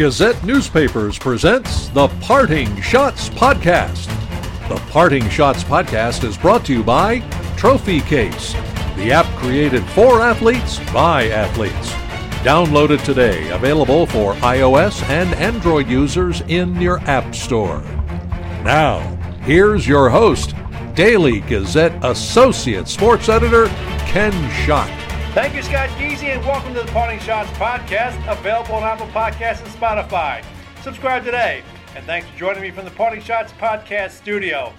Gazette Newspapers presents the Parting Schotts Podcast. The Parting Schotts Podcast is brought to you by Trophy Case, the app created for athletes by athletes. Download it today, available for iOS and Android users in your App Store. Now, here's your host, Daily Gazette Associate Sports Editor, Ken Schott. Thank you, Scott Geezy, and welcome to the Parting Schotts Podcast, available on Apple Podcasts and Spotify. Subscribe today, and thanks for joining me from the Parting Schotts Podcast studio.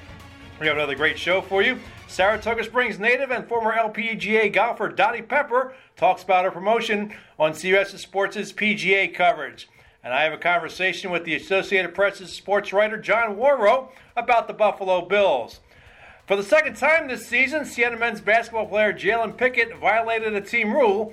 We have another great show for you. Saratoga Springs native and former LPGA golfer Dottie Pepper talks about her promotion on CBS Sports' PGA coverage. And I have a conversation with the Associated Press's sports writer John Wawrow about the Buffalo Bills. For the second time this season, Siena men's basketball player Jalen Pickett violated a team rule.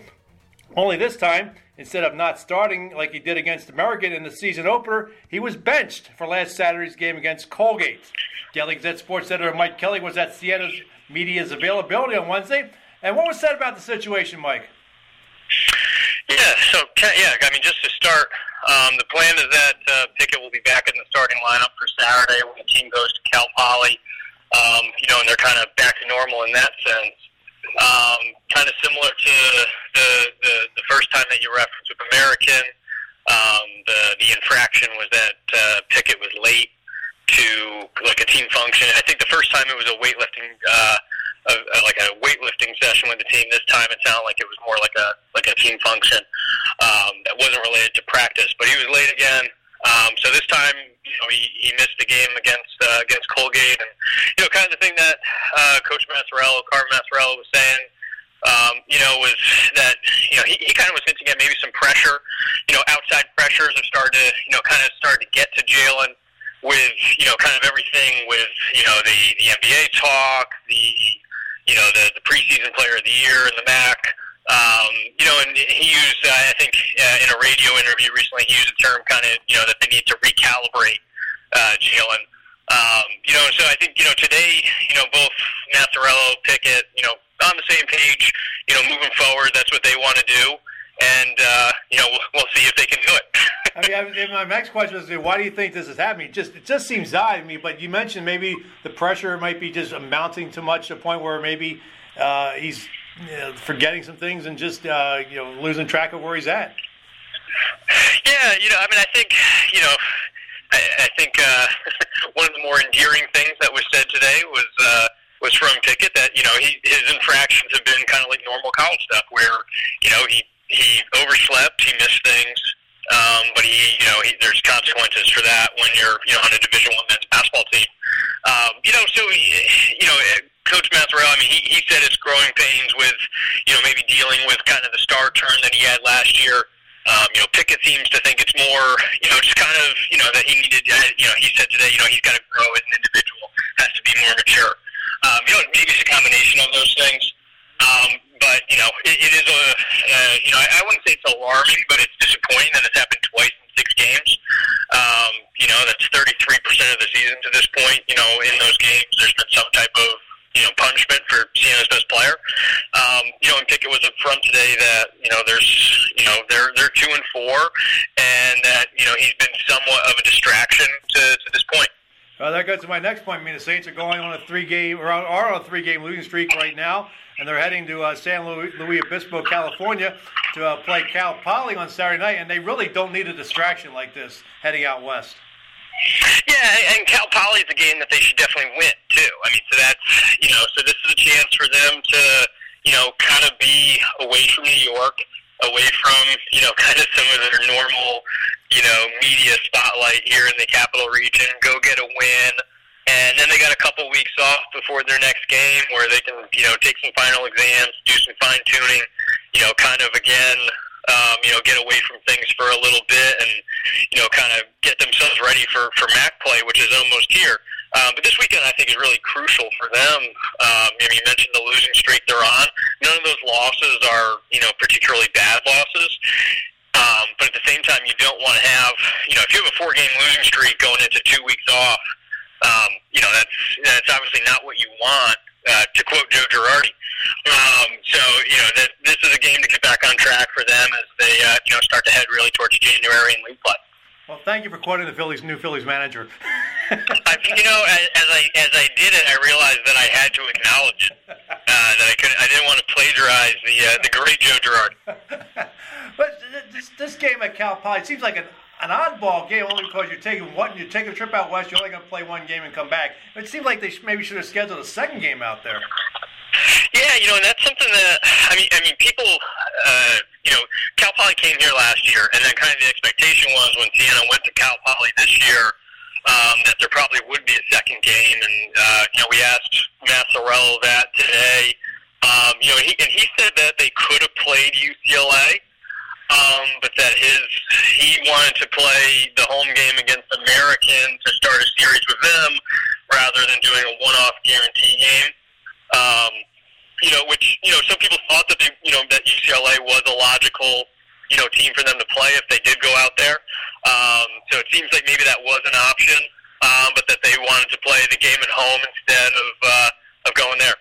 Only this time, instead of not starting like he did against American in the season opener, he was benched for last Saturday's game against Colgate. Daily Gazette sports editor Mike Kelly was at Siena's media's availability on Wednesday. And what was said about the situation, Mike? Yeah, so yeah, I mean, just to start, um, the plan is that uh, Pickett will be back in the starting lineup for Saturday when the team goes to Cal Poly um, you know, and they're kind of back to normal in that sense. Um, kind of similar to the, the the first time that you referenced with American. Um, the the infraction was that uh, Pickett was late to like a team function. I think the first time it was a weightlifting. Uh, a, a, like a weightlifting session with the team. This time, it sounded like it was more like a like a team function um, that wasn't related to practice. But he was late again. Um, so this time, you know, he, he missed the game against uh, against Colgate, and you know, kind of the thing that uh, Coach Maciariello, Carmen Maciariello, was saying. Um, you know, was that you know he, he kind of was hinting at maybe some pressure. You know, outside pressures have started to you know kind of started to get to Jalen with you know kind of everything with you know the the NBA talk, the you know the the preseason player of the year in the MAAC. Um, you know, and he used, uh, I think, uh, in a radio interview recently, he used a term kind of, you know, that they need to recalibrate uh, Jalen. Um, you know, so I think, you know, today, you know, both Maciariello, Pickett, you know, on the same page, you know, moving forward, that's what they want to do. And, uh, you know, we'll, we'll see if they can do it. I mean, my next question is, why do you think this is happening? Just it just seems odd to me. But you mentioned maybe the pressure might be just amounting to much to the point where maybe uh, he's you know, forgetting some things and just uh, you know losing track of where he's at. Yeah, you know, I mean, I think you know, I, I think uh, one of the more endearing things that was said today was uh, was from Pickett that you know he his infractions have been kind of like normal college stuff where you know he he overslept, he missed things. Um, but he, you know, he, there's consequences for that when you're, you know, on a Division One men's basketball team. Um, you know, so you know, Coach Maciariello, I mean, he, he said it's growing pains with, you know, maybe dealing with kind of the star turn that he had last year. Um, you know, Pickett seems to think it's more, you know, just kind of, you know, that he needed, uh, you know, he said today, you know, he's got to grow as an individual, has to be more mature. Um, you know, maybe it's a combination of those things. Um, but, you know, it, it is a, uh, you know, I, I wouldn't say it's alarming, but it's disappointing that it's happened twice in six games. Um, you know, that's 33% of the season to this point. You know, in those games, there's been some type of you know punishment for Siena's best player. Um, you know, and Pickett was up front today that you know there's you know they're they're two and four, and that you know he's been somewhat of a distraction to, to this point. Well, that goes to my next point. I mean, the Saints are going on a three-game or are on a three-game losing streak right now, and they're heading to uh, San Luis, Luis Obispo, California, to uh, play Cal Poly on Saturday night. And they really don't need a distraction like this heading out west. Yeah, and Cal Poly is a game that they should definitely win too. I mean, so that's you know, so this is a chance for them to you know kind of be away from New York, away from you know kind of some of their normal you know media spotlight here in the capital region. Go get a win. And then they got a couple weeks off before their next game where they can, you know, take some final exams, do some fine tuning, you know, kind of again um, you know, get away from things for a little bit and, you know, kind of get themselves ready for, for MAAC play, which is almost here. Um, but this weekend, I think, is really crucial for them. Um, you, know, you mentioned the losing streak they're on. None of those losses are, you know, particularly bad losses. Um, but at the same time, you don't want to have, you know, if you have a four-game losing streak going into two weeks off, um, you know, that's that's obviously not what you want uh, to quote Joe Girardi. Um, so you know this is a game to get back on track for them as they uh, you know start to head really towards January and league play. Well, thank you for quoting the Phillies' new Phillies manager. I, you know, as, as I as I did it, I realized that I had to acknowledge it. Uh, that I could I didn't want to plagiarize the uh, the great Joe Girardi. but this, this game at Cal Poly seems like an an oddball game only because you're taking one you're taking a trip out west. You're only going to play one game and come back. It seemed like they maybe should have scheduled a second game out there. Yeah, you know, and that's something that I mean. I mean, people, uh, you know, Cal Poly came here last year, and then kind of the expectation was when Siena went to Cal Poly this year um, that there probably would be a second game. And uh, you know, we asked Maciariello that today. Um, you know, he, and he said that they could have played UCLA, um, but that his he wanted to play the home game against American to start a series with them rather than doing a one-off guarantee game. Um, you know, which you know, some people thought that they, you know, that UCLA was a logical, you know, team for them to play if they did go out there. Um, so it seems like maybe that was an option, um, but that they wanted to play the game at home instead of uh, of going there.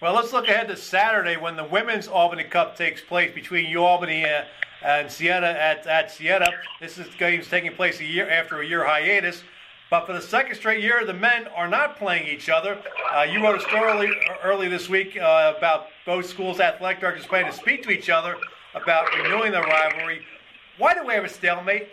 Well, let's look ahead to Saturday when the Women's Albany Cup takes place between UAlbany and, and Siena at, at Siena. This is game's taking place a year after a year hiatus. But for the second straight year, the men are not playing each other. Uh, you wrote a story early, early this week uh, about both schools' athletic directors planning to speak to each other about renewing their rivalry. Why do we have a stalemate?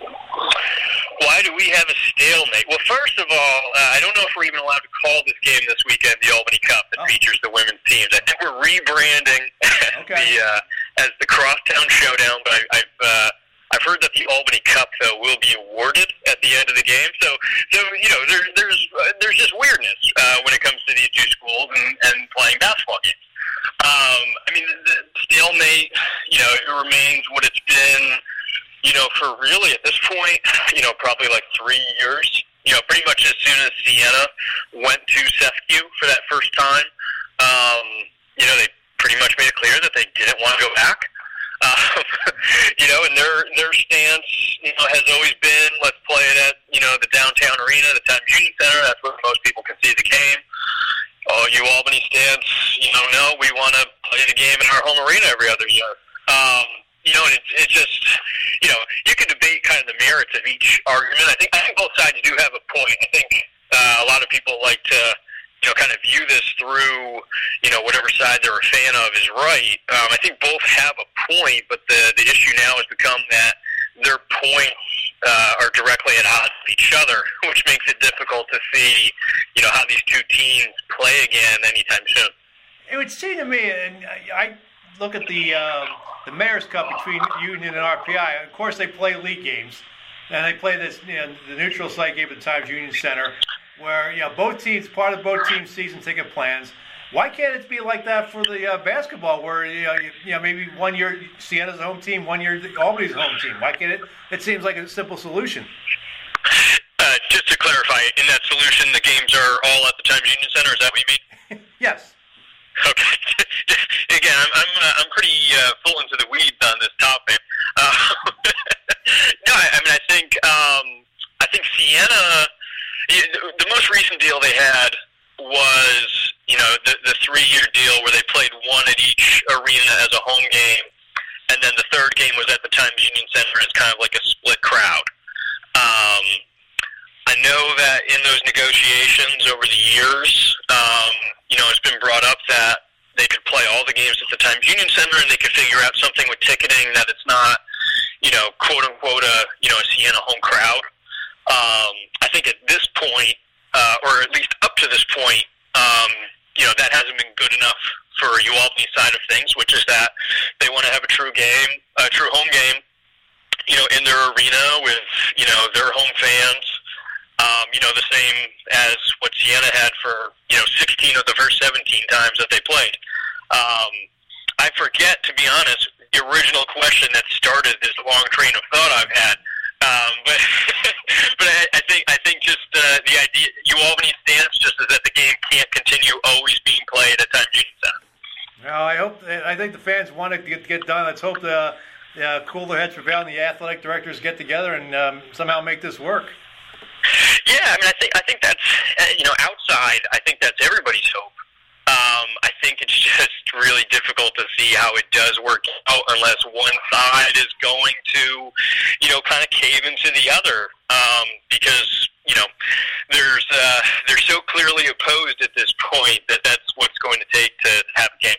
Why do we have a stalemate? Well, first of all, uh, I don't know if we're even allowed to call this game this weekend the Albany Cup that oh. features the women's teams. I think we're rebranding okay. the uh, as the Crosstown Showdown, but I, I've uh, I've heard that the Albany Cup though will be awarded at the end of the game. So, so you know, there, there's uh, there's just weirdness uh, when it comes to these two schools and, and playing basketball games. Um, I mean, the, the stalemate, you know, it remains what it's been, you know, for really at this point, you know, probably like three years. You know, pretty much as soon as Siena went to SEFCU for that first time, um, you know, they pretty much made it clear that they didn't want to go back. Um, you know, and their their stance, you know, has always been let's play it at you know the downtown arena, the Times Union Center. That's where most people can see the game. Oh, you Albany stance, you know, no, we want to play the game in our home arena every other year. Um, you know, and it's, it's just, you know, you can debate kind of the merits of each argument. I think I think both sides do have a point. I think uh, a lot of people like to you know, kind of view this through, you know, whatever side they're a fan of is right. Um, I think both have a point, but the the issue now has become that their points uh, are directly at odds with each other, which makes it difficult to see, you know, how these two teams play again anytime soon. It would seem to me, and I look at the uh, the Mayor's Cup between Union and RPI. Of course, they play league games, and they play this you know, the neutral site game at the Times Union Center where you know both teams part of both teams' season ticket plans. Why can't it be like that for the uh, basketball, where you know, you, you know maybe one year Siena's home team, one year Albany's home team? Why can't it? It seems like a simple solution. Uh, just to clarify, in that solution, the games are all at the Times Union Center. Is that what you mean? yes. Okay. Again, I'm I'm, uh, I'm pretty uh, full into the weeds on this topic. Uh, no, I, I mean I think um, I think The most recent deal they had was, you know, the, the three-year deal where they played one at each arena as a home game, and then the third game was at the Times Union Center as kind of like a split crowd. Um, I know that in those negotiations over the years, um, you know, it's been brought up that they could play all the games at the Times Union Center and they could figure out something with ticketing that it's not, you know, quote unquote a you know a Siena home crowd. Um, I think at this point, uh, or at least up to this point, um, you know, that hasn't been good enough for UAlbany side of things, which is that they want to have a true game, a true home game, you know, in their arena with, you know, their home fans. Um, you know, the same as what Siena had for, you know, 16 of the first 17 times that they played. Um, I forget, to be honest, the original question that started this long train of thought I've had um, but but I, I think I think just uh, the idea UAlbany stance just is that the game can't continue always being played at Time Union Center. No, I hope I think the fans want it to get, get done. Let's hope the uh, cooler heads prevail and the athletic directors get together and um, somehow make this work. Yeah, I mean, I think I think that's uh, you know outside. I think that's everybody's hope. I think it's just really difficult to see how it does work out unless one side is going to, you know, kind of cave into the other. Um, because you know, there's uh, they're so clearly opposed at this point that that's what's going to take to have a game.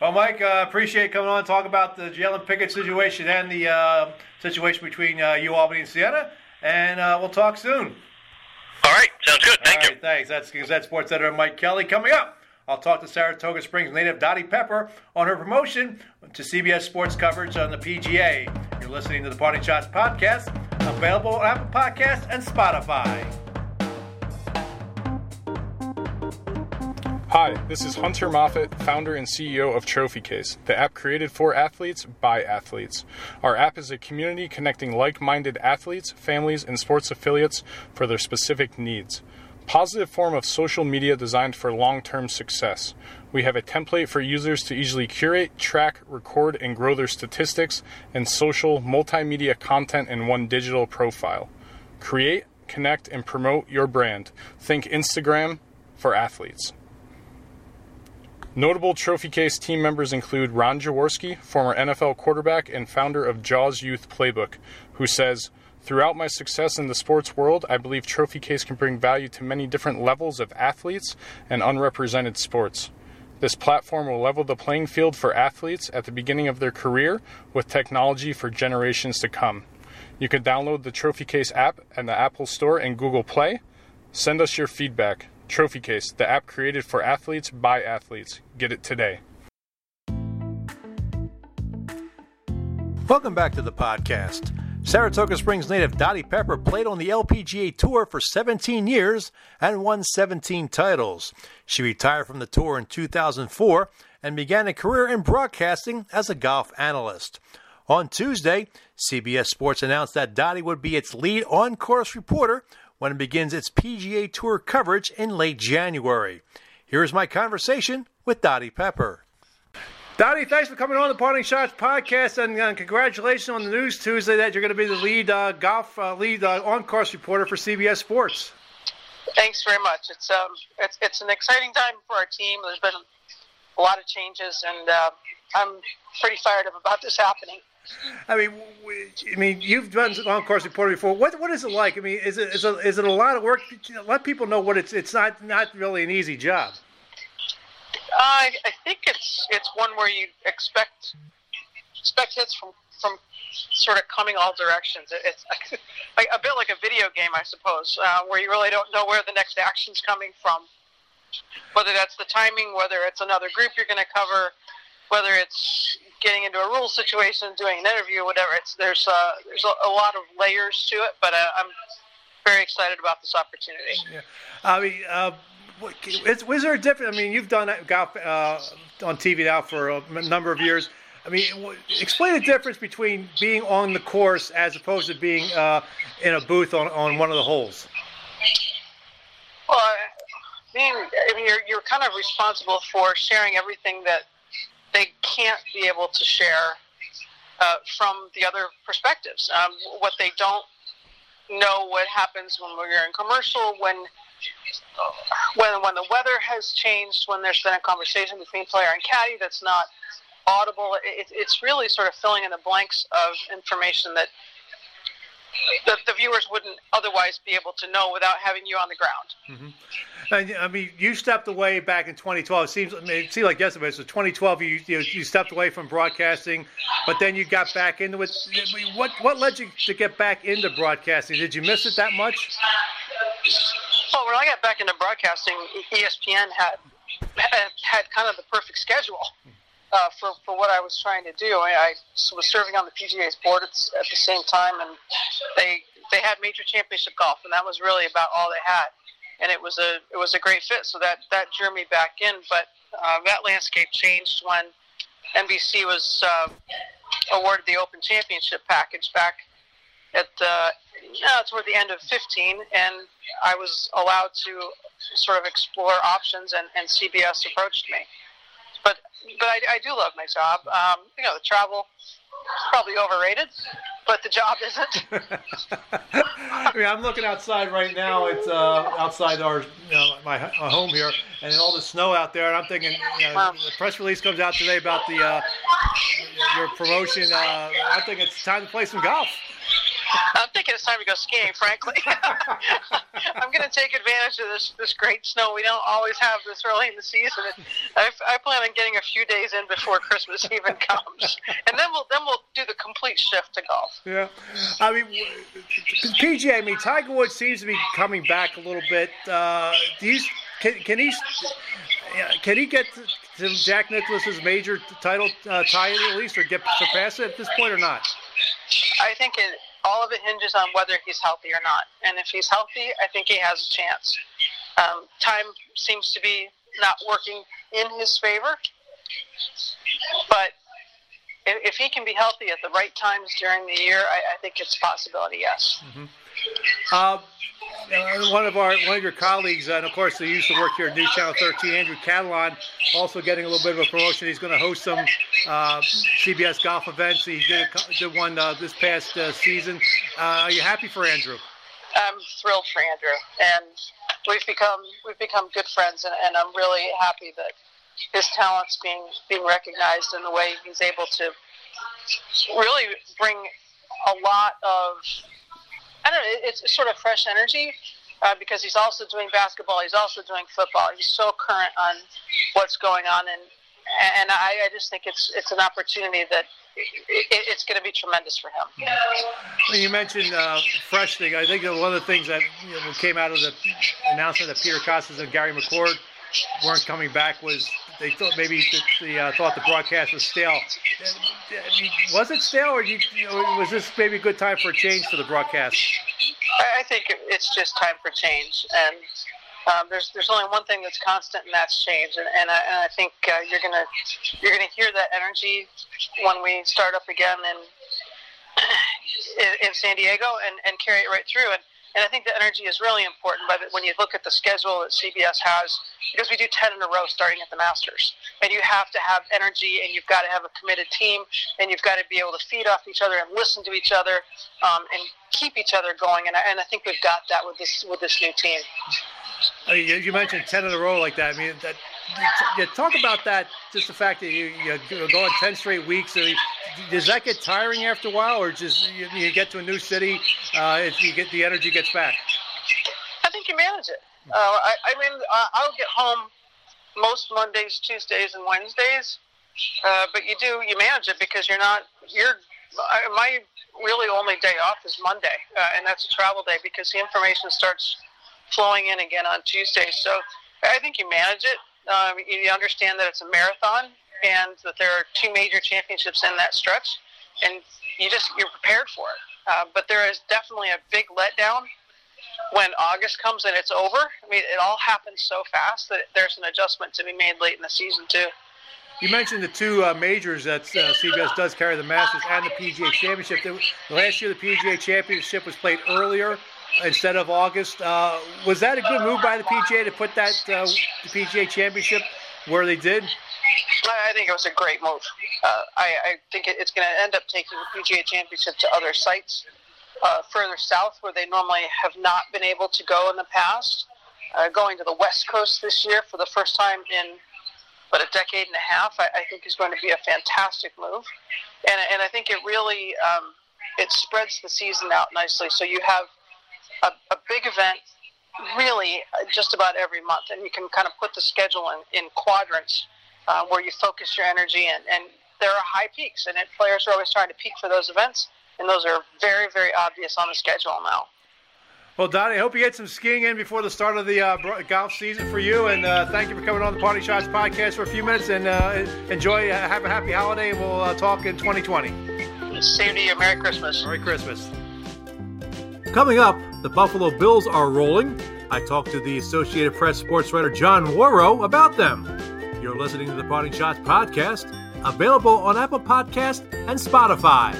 Well, Mike, uh, appreciate coming on and talk about the Jalen Pickett situation and the uh, situation between uh, UAlbany and Siena. And uh, we'll talk soon. All right, sounds good. Thank All you. thanks. That's Gazette Sports Editor Mike Kelly. Coming up, I'll talk to Saratoga Springs native Dottie Pepper on her promotion to CBS Sports coverage on the PGA. You're listening to the Party Shots podcast, available on Apple Podcasts and Spotify. Hi, this is Hunter Moffat, founder and CEO of Trophy Case, the app created for athletes by athletes. Our app is a community connecting like minded athletes, families, and sports affiliates for their specific needs. Positive form of social media designed for long term success. We have a template for users to easily curate, track, record, and grow their statistics and social multimedia content in one digital profile. Create, connect, and promote your brand. Think Instagram for athletes. Notable trophy case team members include Ron Jaworski, former NFL quarterback and founder of Jaws Youth Playbook, who says, Throughout my success in the sports world, I believe Trophy Case can bring value to many different levels of athletes and unrepresented sports. This platform will level the playing field for athletes at the beginning of their career with technology for generations to come. You can download the Trophy Case app at the Apple Store and Google Play. Send us your feedback. Trophy Case, the app created for athletes by athletes. Get it today. Welcome back to the podcast. Saratoga Springs native Dottie Pepper played on the LPGA Tour for 17 years and won 17 titles. She retired from the tour in 2004 and began a career in broadcasting as a golf analyst. On Tuesday, CBS Sports announced that Dottie would be its lead on course reporter when it begins its PGA Tour coverage in late January. Here's my conversation with Dottie Pepper. Dottie, thanks for coming on the Parting Schotts podcast, and uh, congratulations on the news Tuesday that you're going to be the lead uh, golf uh, lead uh, on-course reporter for CBS Sports. Thanks very much. It's um, it's it's an exciting time for our team. There's been a lot of changes, and uh, I'm pretty fired up about this happening. I mean, we, I mean, you've done on-course reporting before. What what is it like? I mean, is it is it, is it a lot of work? Let people know what it's. It's not not really an easy job. I I think it's it's one where you expect expect hits from from sort of coming all directions. It, it's a bit like a video game, I suppose, uh, where you really don't know where the next action's coming from. Whether that's the timing, whether it's another group you're going to cover, whether it's getting into a rule situation, doing an interview, whatever. It's there's uh, there's a, a lot of layers to it, but uh, I'm very excited about this opportunity. Yeah. I mean, uh, what- is, was there a difference? I mean, you've done golf uh, on TV now for a number of years. I mean, explain the difference between being on the course as opposed to being uh, in a booth on, on one of the holes. Well, mean, I mean, you're you're kind of responsible for sharing everything that they can't be able to share uh, from the other perspectives. Um, what they don't know what happens when we're in commercial, when when when the weather has changed, when there's been a conversation between player and caddy that's not audible. It, it's really sort of filling in the blanks of information that the, the viewers wouldn't otherwise be able to know without having you on the ground. Mm-hmm. And, I mean, you stepped away back in 2012. It seems I mean, it seemed like yesterday. So 2012, you, you you stepped away from broadcasting, but then you got back into it. What what led you to get back into broadcasting? Did you miss it that much? Well, when I got back into broadcasting, ESPN had had, kind of the perfect schedule uh, for for what I was trying to do. I, I was serving on the PGA's board at, at the same time, and they they had major championship golf, and that was really about all they had. And it was a it was a great fit, so that that drew me back in. But uh, that landscape changed when NBC was uh, awarded the Open Championship package back at uh, yeah, toward the end of 15, and I was allowed to sort of explore options, and, and CBS approached me. But but I, I do love my job. Um, you know, the travel is probably overrated, but the job isn't. I mean, I'm looking outside right now. It's uh, outside our you know, my, my home here, and all the snow out there. And I'm thinking, you know, the press release comes out today about the uh, your promotion. Uh, I think it's time to play some golf. I'm thinking it's time to go skiing, frankly. I'm going to take advantage of this this great snow. We don't always have this early in the season. I, I plan on getting a few days in before Christmas even comes, and then we'll then we'll do the complete shift to golf. Yeah, I mean, PGA. I mean, Tiger Woods seems to be coming back a little bit. Uh, do you, can, can he can he get to Jack Nicklaus's major title uh, tie at least, or get surpass it at this point, or not? I think it all of it hinges on whether he's healthy or not. And if he's healthy, I think he has a chance. Um, time seems to be not working in his favor, but if, if, he can be healthy at the right times during the year, I, I think it's a possibility. Yes. Mm-hmm. Uh, one of our one of your colleagues, and of course he used to work here at News Channel 13, Andrew Catalon, also getting a little bit of a promotion. He's going to host some uh, CBS golf events. He did, did one uh, this past uh, season. Uh, are you happy for Andrew? I'm thrilled for Andrew, and we've become we've become good friends, and, and I'm really happy that his talents being being recognized in the way he's able to really bring a lot of I don't know. It's sort of fresh energy uh, because he's also doing basketball. He's also doing football. He's so current on what's going on, and and I, I just think it's it's an opportunity that it, it's going to be tremendous for him. You mentioned uh, fresh thing. I think one of the things that you know, came out of the announcement that Peter Kostis and Gary McCord weren't coming back was they thought maybe the, the uh, thought the broadcast was stale. I mean, was it stale, or you, was this maybe a good time for a change for the broadcast? I think it's just time for change, and um, there's there's only one thing that's constant, and that's change. And, and, I, and I think uh, you're gonna you're gonna hear that energy when we start up again in in, in San Diego, and, and carry it right through. And and I think the energy is really important. But when you look at the schedule that CBS has, because we do 10 in a row starting at the Masters, and you have to have energy, and you've got to have a committed team, and you've got to be able to feed off each other and listen to each other, um, and keep each other going. And I, and I think we've got that with this with this new team. You mentioned 10 in a row like that. I mean, that, you talk about that, just the fact that you, you go on 10 straight weeks. Does that get tiring after a while, or just you, you get to a new city, uh, if you get the energy gets back? I think you manage it. Uh, I, I, mean, I'll get home most Mondays, Tuesdays, and Wednesdays, uh, but you do you manage it because you're not you're my really only day off is Monday, uh, and that's a travel day because the information starts flowing in again on Tuesday. So I think you manage it. Um, you understand that it's a marathon and that there are two major championships in that stretch, and you just you're prepared for it. Uh, but there is definitely a big letdown when August comes and it's over. I mean, it all happens so fast that there's an adjustment to be made late in the season too. You mentioned the two uh, majors that uh, CBS does carry, the Masters and the PGA Championship. The, last year, the PGA Championship was played earlier instead of August. Uh, was that a good move by the PGA to put that uh, the PGA Championship where they did? I think it was a great move. Uh, I, I, think it's going to end up taking the PGA Championship to other sites uh, further south where they normally have not been able to go in the past. Uh, going to the West Coast this year for the first time in but a decade and a half, I, I think is going to be a fantastic move, and and I think it really um, it spreads the season out nicely. So you have a, a big event really uh, just about every month, and you can kind of put the schedule in, in quadrants uh, where you focus your energy, and, and there are high peaks, and it, players are always trying to peak for those events, and those are very, very obvious on the schedule now. Well, Donnie, I hope you get some skiing in before the start of the uh, golf season for you. And uh, thank you for coming on the Parting Schotts podcast for a few minutes. And uh, enjoy. Uh, have a happy holiday. And we'll uh, talk in 2020. Same to you. Merry Christmas. Merry Christmas. Coming up, the Buffalo Bills are rolling. I talked to the Associated Press sports writer John Wawrow about them. You're listening to the Parting Schotts podcast, available on Apple Podcast and Spotify.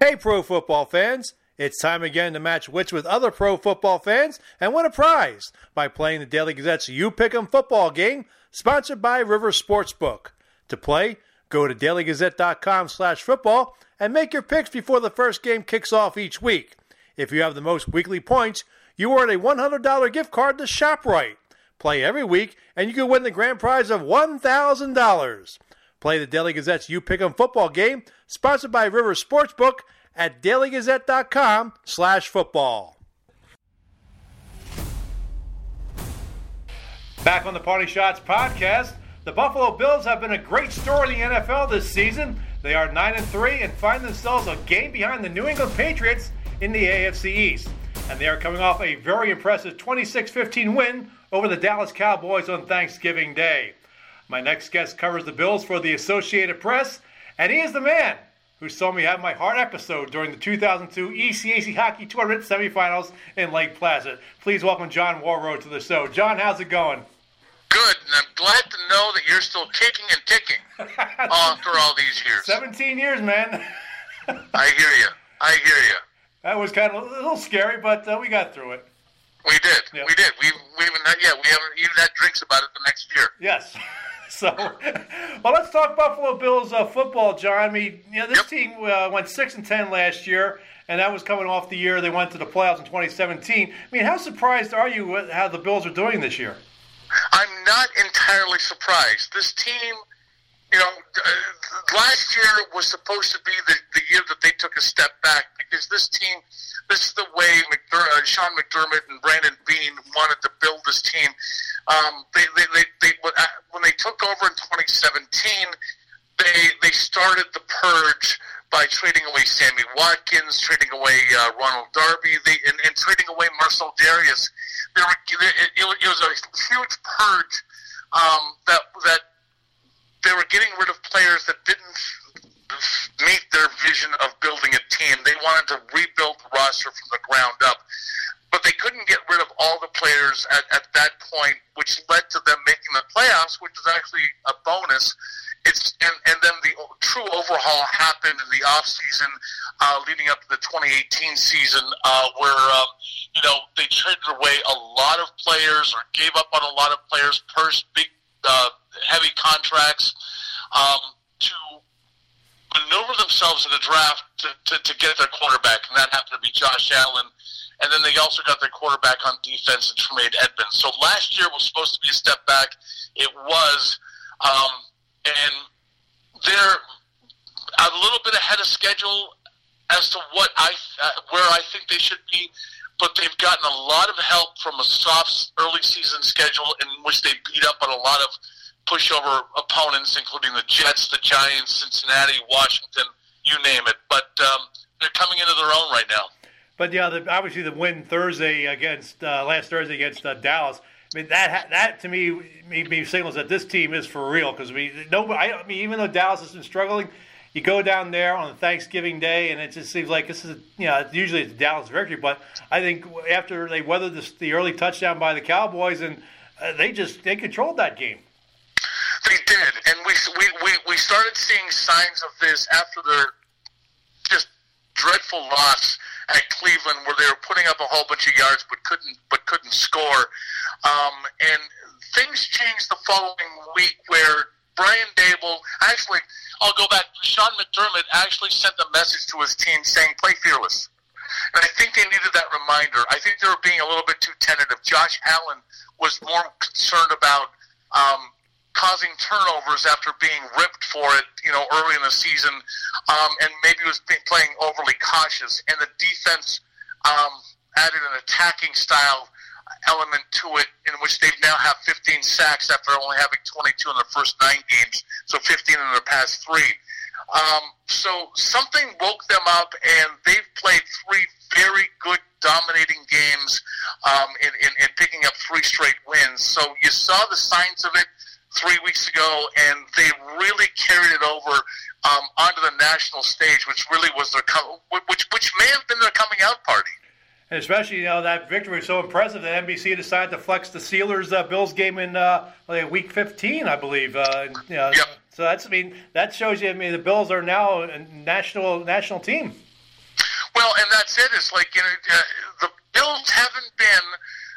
Hey, pro football fans! It's time again to match wits with other pro football fans and win a prize by playing the Daily Gazette's You Pick'em football game, sponsored by River Sportsbook. To play, Go to dailygazette.com slash football and make your picks before the first game kicks off each week. If you have the most weekly points, you earn a $100 gift card to ShopRite. Play every week, and you can win the grand prize of $1,000. Play the Daily Gazette's You Pick'em football game, sponsored by River Sportsbook at dailygazette.com slash football. Back on the Party Shots podcast, the Buffalo Bills have been a great story in the NFL this season. They are 9 and 3 and find themselves a game behind the New England Patriots in the AFC East. And they are coming off a very impressive 26 15 win over the Dallas Cowboys on Thanksgiving Day. My next guest covers the Bills for the Associated Press, and he is the man who saw me have my heart episode during the 2002 ECAC Hockey Tournament semifinals in Lake Placid. Please welcome John Wawrow to the show. John, how's it going? Good, and I'm glad to know that you're still kicking and ticking after all these years. 17 years, man. I hear you. I hear you. That was kind of a little scary, but uh, we got through it. We did. We did. We we even yeah we haven't even had drinks about it the next year. Yes. So, well, let's talk Buffalo Bills uh, football, John. I mean, you know, this Yep. team uh, went six and ten last year, and that was coming off the year they went to the playoffs in 2017. I mean, how surprised are you with how the Bills are doing this year? I'm not entirely surprised. This team, you know, uh, last year was supposed to be the, the year that they took a step back because this team, this is the way uh, Sean McDermott and Brandon Beane wanted to build this team. Um, they, they, they, they, when uh, when they took over in 2017, they they started the purge by trading away Sammy Watkins, trading away uh, Ronald Darby, they, and, and trading away Marcell Dareus. There were, it, it, was a huge purge um, that that they were getting rid of players that didn't meet their vision of building a team. They wanted to rebuild the roster from the ground up, but they couldn't get rid of all the players at, at that point, which led to them making the playoffs, which was actually a bonus. Overhaul happened in the off season, uh, leading up to the 2018 season, uh, where um, you know they traded away a lot of players or gave up on a lot of players, purse big uh, heavy contracts um, to maneuver themselves in the draft to, to, to get their quarterback, and that happened to be Josh Allen. And then they also got their quarterback on defense in Tremaine Edmunds. So last year was supposed to be a step back. It was, um, and they're a little bit ahead of schedule as to what I uh, where I think they should be. But they've gotten a lot of help from a soft early season schedule in which they beat up on a lot of pushover opponents, including the Jets, the Giants, Cincinnati, Washington, you name it. But um, they're coming into their own right now. But yeah, the, obviously the win Thursday against uh, last Thursday against uh, Dallas. I mean that that to me maybe signals that this team is for real because we no I, I mean even though Dallas has been struggling, you go down there on Thanksgiving Day and it just seems like this is you know usually it's Dallas victory, but I think after they weathered this, the early touchdown by the Cowboys and uh, they just they controlled that game. They did, and we we we, we started seeing signs of this after their just dreadful loss at Cleveland, where they were putting up a whole bunch of yards but couldn't but couldn't score. Um, and things changed the following week, where Brian Daboll actually, I'll go back. Sean McDermott actually sent a message to his team saying, "Play fearless." And I think they needed that reminder. I think they were being a little bit too tentative. Josh Allen was more concerned about um, causing turnovers after being ripped for it, you know, early in the season, um, and maybe was playing overly cautious. And the defense um, added an attacking style element to it, in which they now have 15 sacks after only having 22 in their first nine games, so 15 in their past three. Um, so something woke them up, and they've played three very good, dominating games um, in, in, in picking up three straight wins. So you saw the signs of it three weeks ago, and they really carried it over um, onto the national stage, which really was their co- which which may have been their coming out party. And especially, you know, that victory was so impressive that NBC decided to flex the Steelers uh, Bills game in uh, like week 15, I believe. Uh, you know, Yep. So that's, I mean, that shows you. I mean, the Bills are now a national national team. Well, and that's it. It's like you know, uh, the Bills haven't been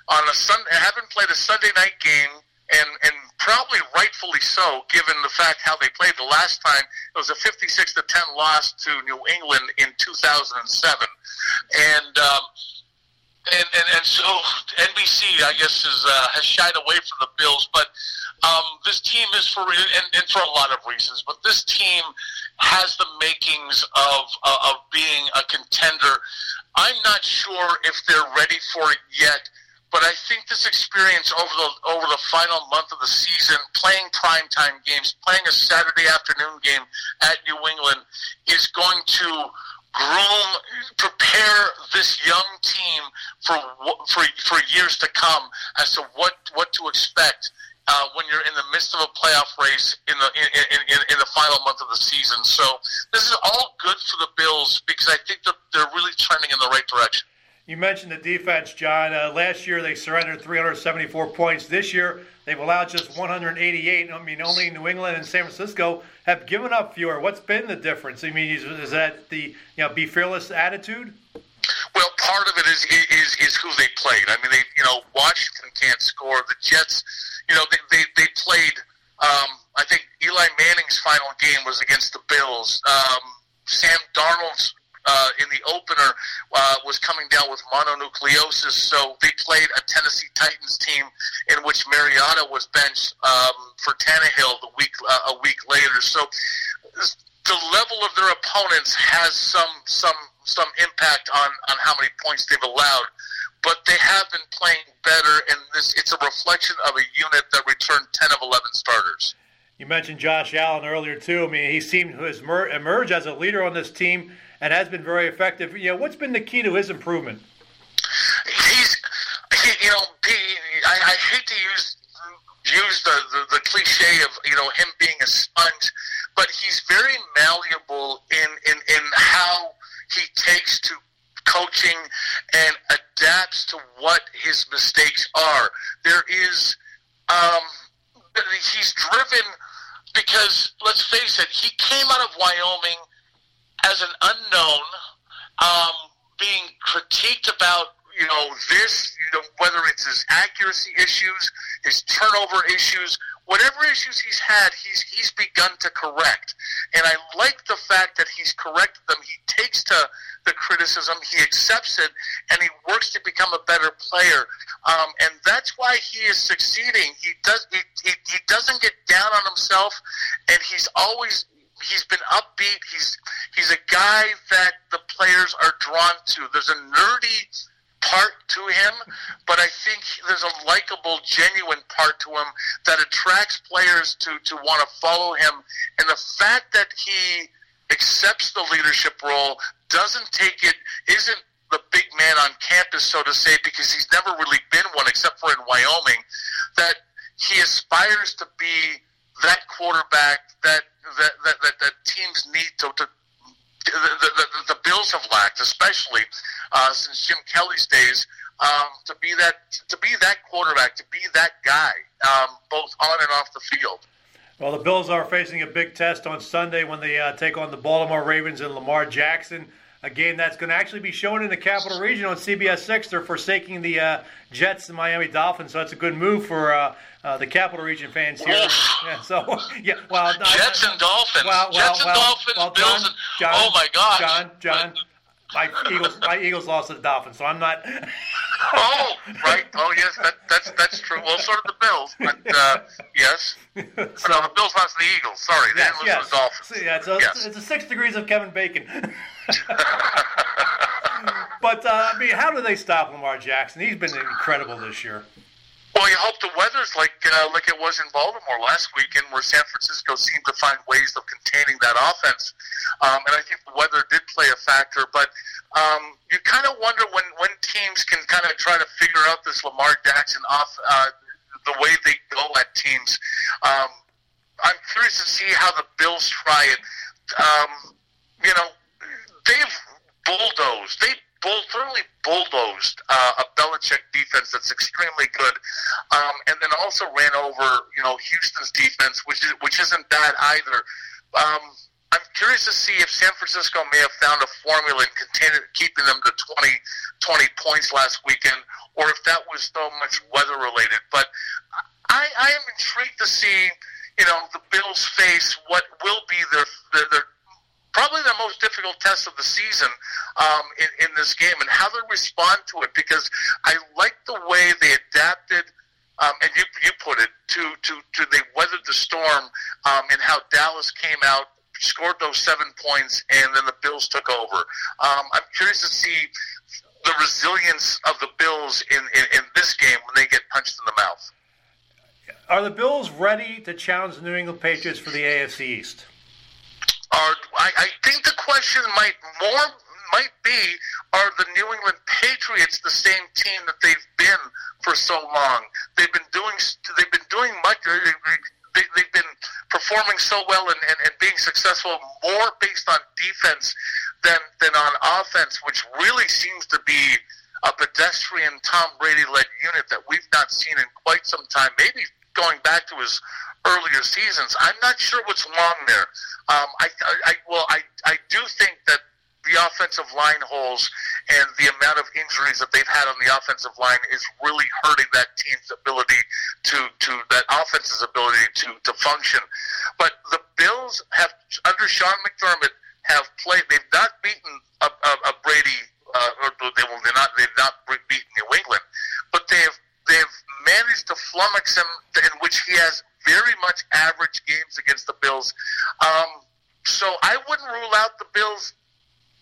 on a Sun, haven't played a Sunday night game and and probably rightfully so, given the fact how they played the last time. It was a 56 to 10 loss to New England in 2007, and. Um, and, and, and so NBC, I guess, is, uh, has shied away from the Bills. But um, this team is for and, and for a lot of reasons. But this team has the makings of uh, of being a contender. I'm not sure if they're ready for it yet. But I think this experience over the over the final month of the season, playing primetime games, playing a Saturday afternoon game at New England, is going to groom, prepare this young team for for for years to come as to what what to expect uh, when you're in the midst of a playoff race in the in, in, in, the final month of the season. So this is all good for the Bills because I think that they're really trending in the right direction. You mentioned the defense, John. Uh, last year they surrendered 374 points. This year they've allowed just 188. I mean, only New England and San Francisco have given up fewer. What's been the difference? I mean, is, is that the you know be fearless attitude? Well, part of it is, is is who they played. I mean, they you know Washington can't score. The Jets, you know, they they, they played. Um, I think Eli Manning's final game was against the Bills. Um, Sam Darnold's uh, in the opener uh, was coming down with mononucleosis, so they played a Tennessee Titans team in which Mariota was benched um, for Tannehill the week uh, a week later. So the level of their opponents has some some some impact on on how many points they've allowed. But they have been playing better, and this it's a reflection of a unit that returned ten of eleven starters. You mentioned Josh Allen earlier too. I mean, he seemed to emerge as a leader on this team and has been very effective. You know, what's been the key to his improvement? He's, he, you know, he, I, I hate to use use the, the, the cliche of you know him being a sponge, but he's very malleable in in in how he takes to coaching and adapts to what his mistakes are. There is, um, he's driven because let's face it, he came out of Wyoming as an unknown, um, being critiqued about you know this, you know whether it's his accuracy issues, his turnover issues, whatever issues he's had, he's he's begun to correct, and I like the fact that he's corrected them. He takes to the criticism, he accepts it, and he works to become a better player. Um, and that's why he is succeeding. He does he, he, he doesn't get down on himself, and he's always he's been upbeat. He's he's a guy that the players are drawn to. There's a nerdy part to him, but I think there's a likable, genuine part to him that attracts players to to want to follow him. And the fact that he accepts the leadership role, doesn't take it, isn't the big man on campus, so to say, because he's never really been one except for in Wyoming, that he aspires to be that quarterback that that, that, that, that teams need to, to the, the, the, Bills have lacked, especially uh, since Jim Kelly's days, um, to be that to be that quarterback, to be that guy, um, both on and off the field. Well, the Bills are facing a big test on Sunday when they uh, take on the Baltimore Ravens and Lamar Jackson a game that's going to actually be shown in the Capital Region on CBS 6. They're forsaking the uh, Jets and Miami Dolphins, so that's a good move for uh, uh, the Capital Region fans here. Yeah, so, yeah, well, Jets I, and Dolphins. Well, well, Jets and well, Dolphins, well, Bills and, John, oh my God. John, John, my Eagles, my Eagles lost to the Dolphins, so I'm not. oh, right. Oh, yes, that, that's that's true. Well, sort of the Bills, but uh, yes. so, no, the Bills lost to the Eagles. Sorry, they yes, didn't lose yes. to the Dolphins. Yeah, so yes. it's a six degrees of Kevin Bacon. but uh, I mean, how do they stop Lamar Jackson? He's been incredible this year. Well, you hope the weather's like uh, like it was in Baltimore last weekend, where San Francisco seemed to find ways of containing that offense, um, and I think the weather did play a factor. But um, you kind of wonder when when teams can kind of try to figure out this Lamar Jackson off uh, the way they go at teams. Um, I'm curious to see how the Bills try it. Um, you know, they've bulldozed. They bull, thoroughly bulldozed uh, a Belichick defense that's extremely good, um, and then also ran over you know Houston's defense, which is which isn't bad either. Um, I'm curious to see if San Francisco may have found a formula in containing, keeping them to 20, 20 points last weekend, or if that was so much weather related. But I, I am intrigued to see, you know, the Bills face what will be their their, their probably the most difficult test of the season um, in, in this game and how they respond to it because I like the way they adapted. Um, and you you put it to to to they weathered the storm um, and how Dallas came out scored those seven points and then the Bills took over. Um, I'm curious to see the resilience of the Bills in, in, in this game when they get punched in the mouth. Are the Bills ready to challenge the New England Patriots for the AFC East? Are I, I think the question might more might be are the New England Patriots the same team that they've been for so long? They've been doing they've been doing much. Uh, uh, uh, they, they've been performing so well and, and, and being successful more based on defense than than on offense, which really seems to be a pedestrian Tom Brady led unit that we've not seen in quite some time. Maybe going back to his earlier seasons. I'm not sure what's wrong there. Um, I, I, well, I, I do think that the offensive line holes and the amount of injuries that they've had on the offensive line is really hurting that team's ability to, to that offense's ability to, to function. But the Bills have, under Sean McDermott, have played. They've not beaten a, a, a Brady, uh, or they will they're not. They've not beaten New England, but they've they've managed to flummox him, in which he has very much average games against the Bills. Um, so I wouldn't rule out the Bills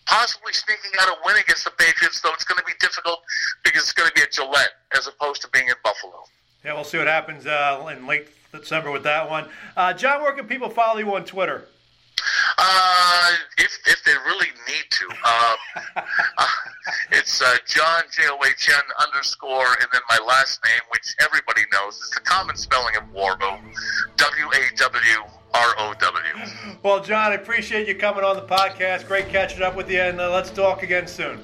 possibly sneaking out a win against the Patriots, though it's going to be difficult because it's going to be at Gillette as opposed to being in Buffalo. Yeah, we'll see what happens uh, in late December with that one. Uh, John, where can people follow you on Twitter? Uh, if if they really need to, uh, uh, it's uh, John J O H N underscore and then my last name, which everybody knows is the common spelling of Wawrow, W A W R O W. Well, John, I appreciate you coming on the podcast. Great catching up with you, and uh, let's talk again soon.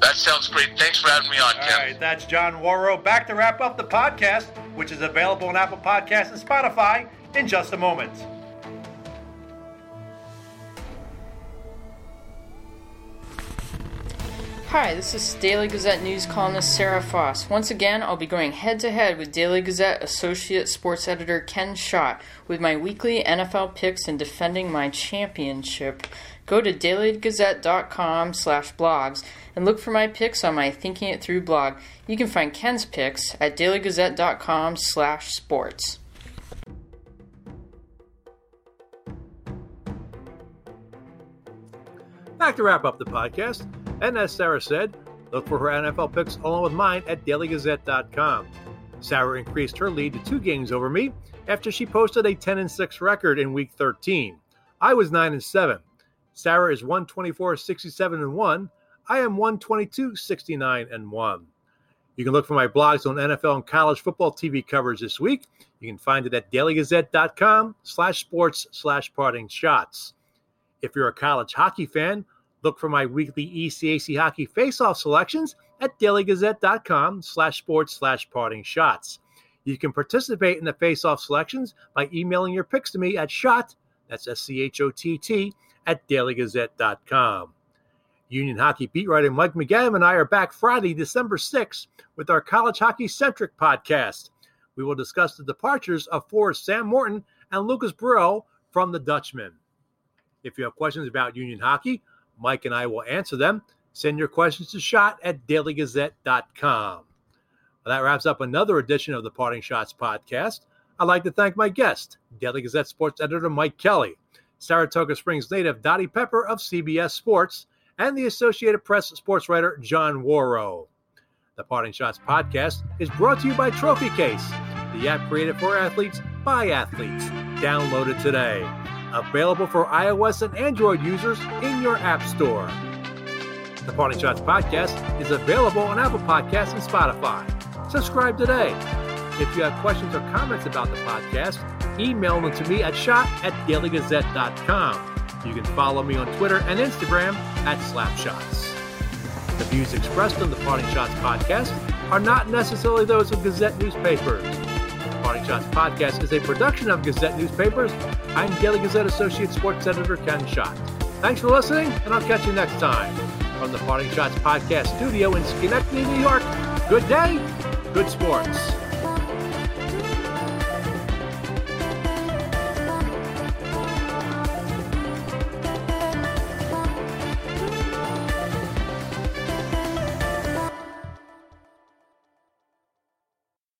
That sounds great. Thanks for having me on, All Ken. right, that's John Wawrow. Back to wrap up the podcast, which is available on Apple Podcasts and Spotify in just a moment. Hi, this is Daily Gazette News columnist Sara Foss. Once again, I'll be going head to head with Daily Gazette Associate Sports Editor Ken Schott with my weekly NFL picks and defending my championship. Go to dailygazette.com slash blogs and look for my picks on my Thinking It Through blog. You can find Ken's picks at dailygazette.com Back to wrap up the podcast. And as Sara said, look for her NFL picks along with mine at dailygazette.com. Sara increased her lead to two games over me after she posted a 10 and 6 record in week 13. I was 9 and 7. Sara is 124 67 and 1. I am 122 69 and 1. You can look for my blogs on NFL and college football TV coverage this week. You can find it at dailygazette.com slash sports slash parting schotts. If you're a college hockey fan, look for my weekly ECAC hockey face-off selections at dailygazette.com slash sports slash parting schotts. You can participate in the face-off selections by emailing your picks to me at schott, that's S-C-H-O-T-T, at dailygazette.com. Union Hockey beat writer Mike MacAdam and I are back Friday, December 6th with our college hockey centric podcast. We will discuss the departures of Forrest Sam Morton and Lucas Burrell from the Dutchman. If you have questions about Union Hockey, Mike and I will answer them. Send your questions to schott at dailygazette.com. Well, that wraps up another edition of the Parting Schotts podcast. I'd like to thank my guest, Daily Gazette sports editor Mike Kelly, Saratoga Springs native Dottie Pepper of CBS Sports, and the Associated Press sports writer John Wawrow. The Parting Schotts podcast is brought to you by Trophy Case, the app created for athletes by athletes. Download it today. Available for iOS and Android users in your app store. The Parting Schotts podcast is available on Apple Podcasts and Spotify. Subscribe today. If you have questions or comments about the podcast, email them to me at schott at dailygazette.com. You can follow me on Twitter and Instagram at Slapschotts. The views expressed on the Parting Schotts podcast are not necessarily those of Gazette newspapers. Parting Schotts podcast is a production of Gazette newspapers. I'm Daily Gazette Associate Sports Editor Ken Schott. Thanks for listening, and I'll catch you next time. From the Parting Schotts podcast studio in Schenectady, New York, good day, good sports.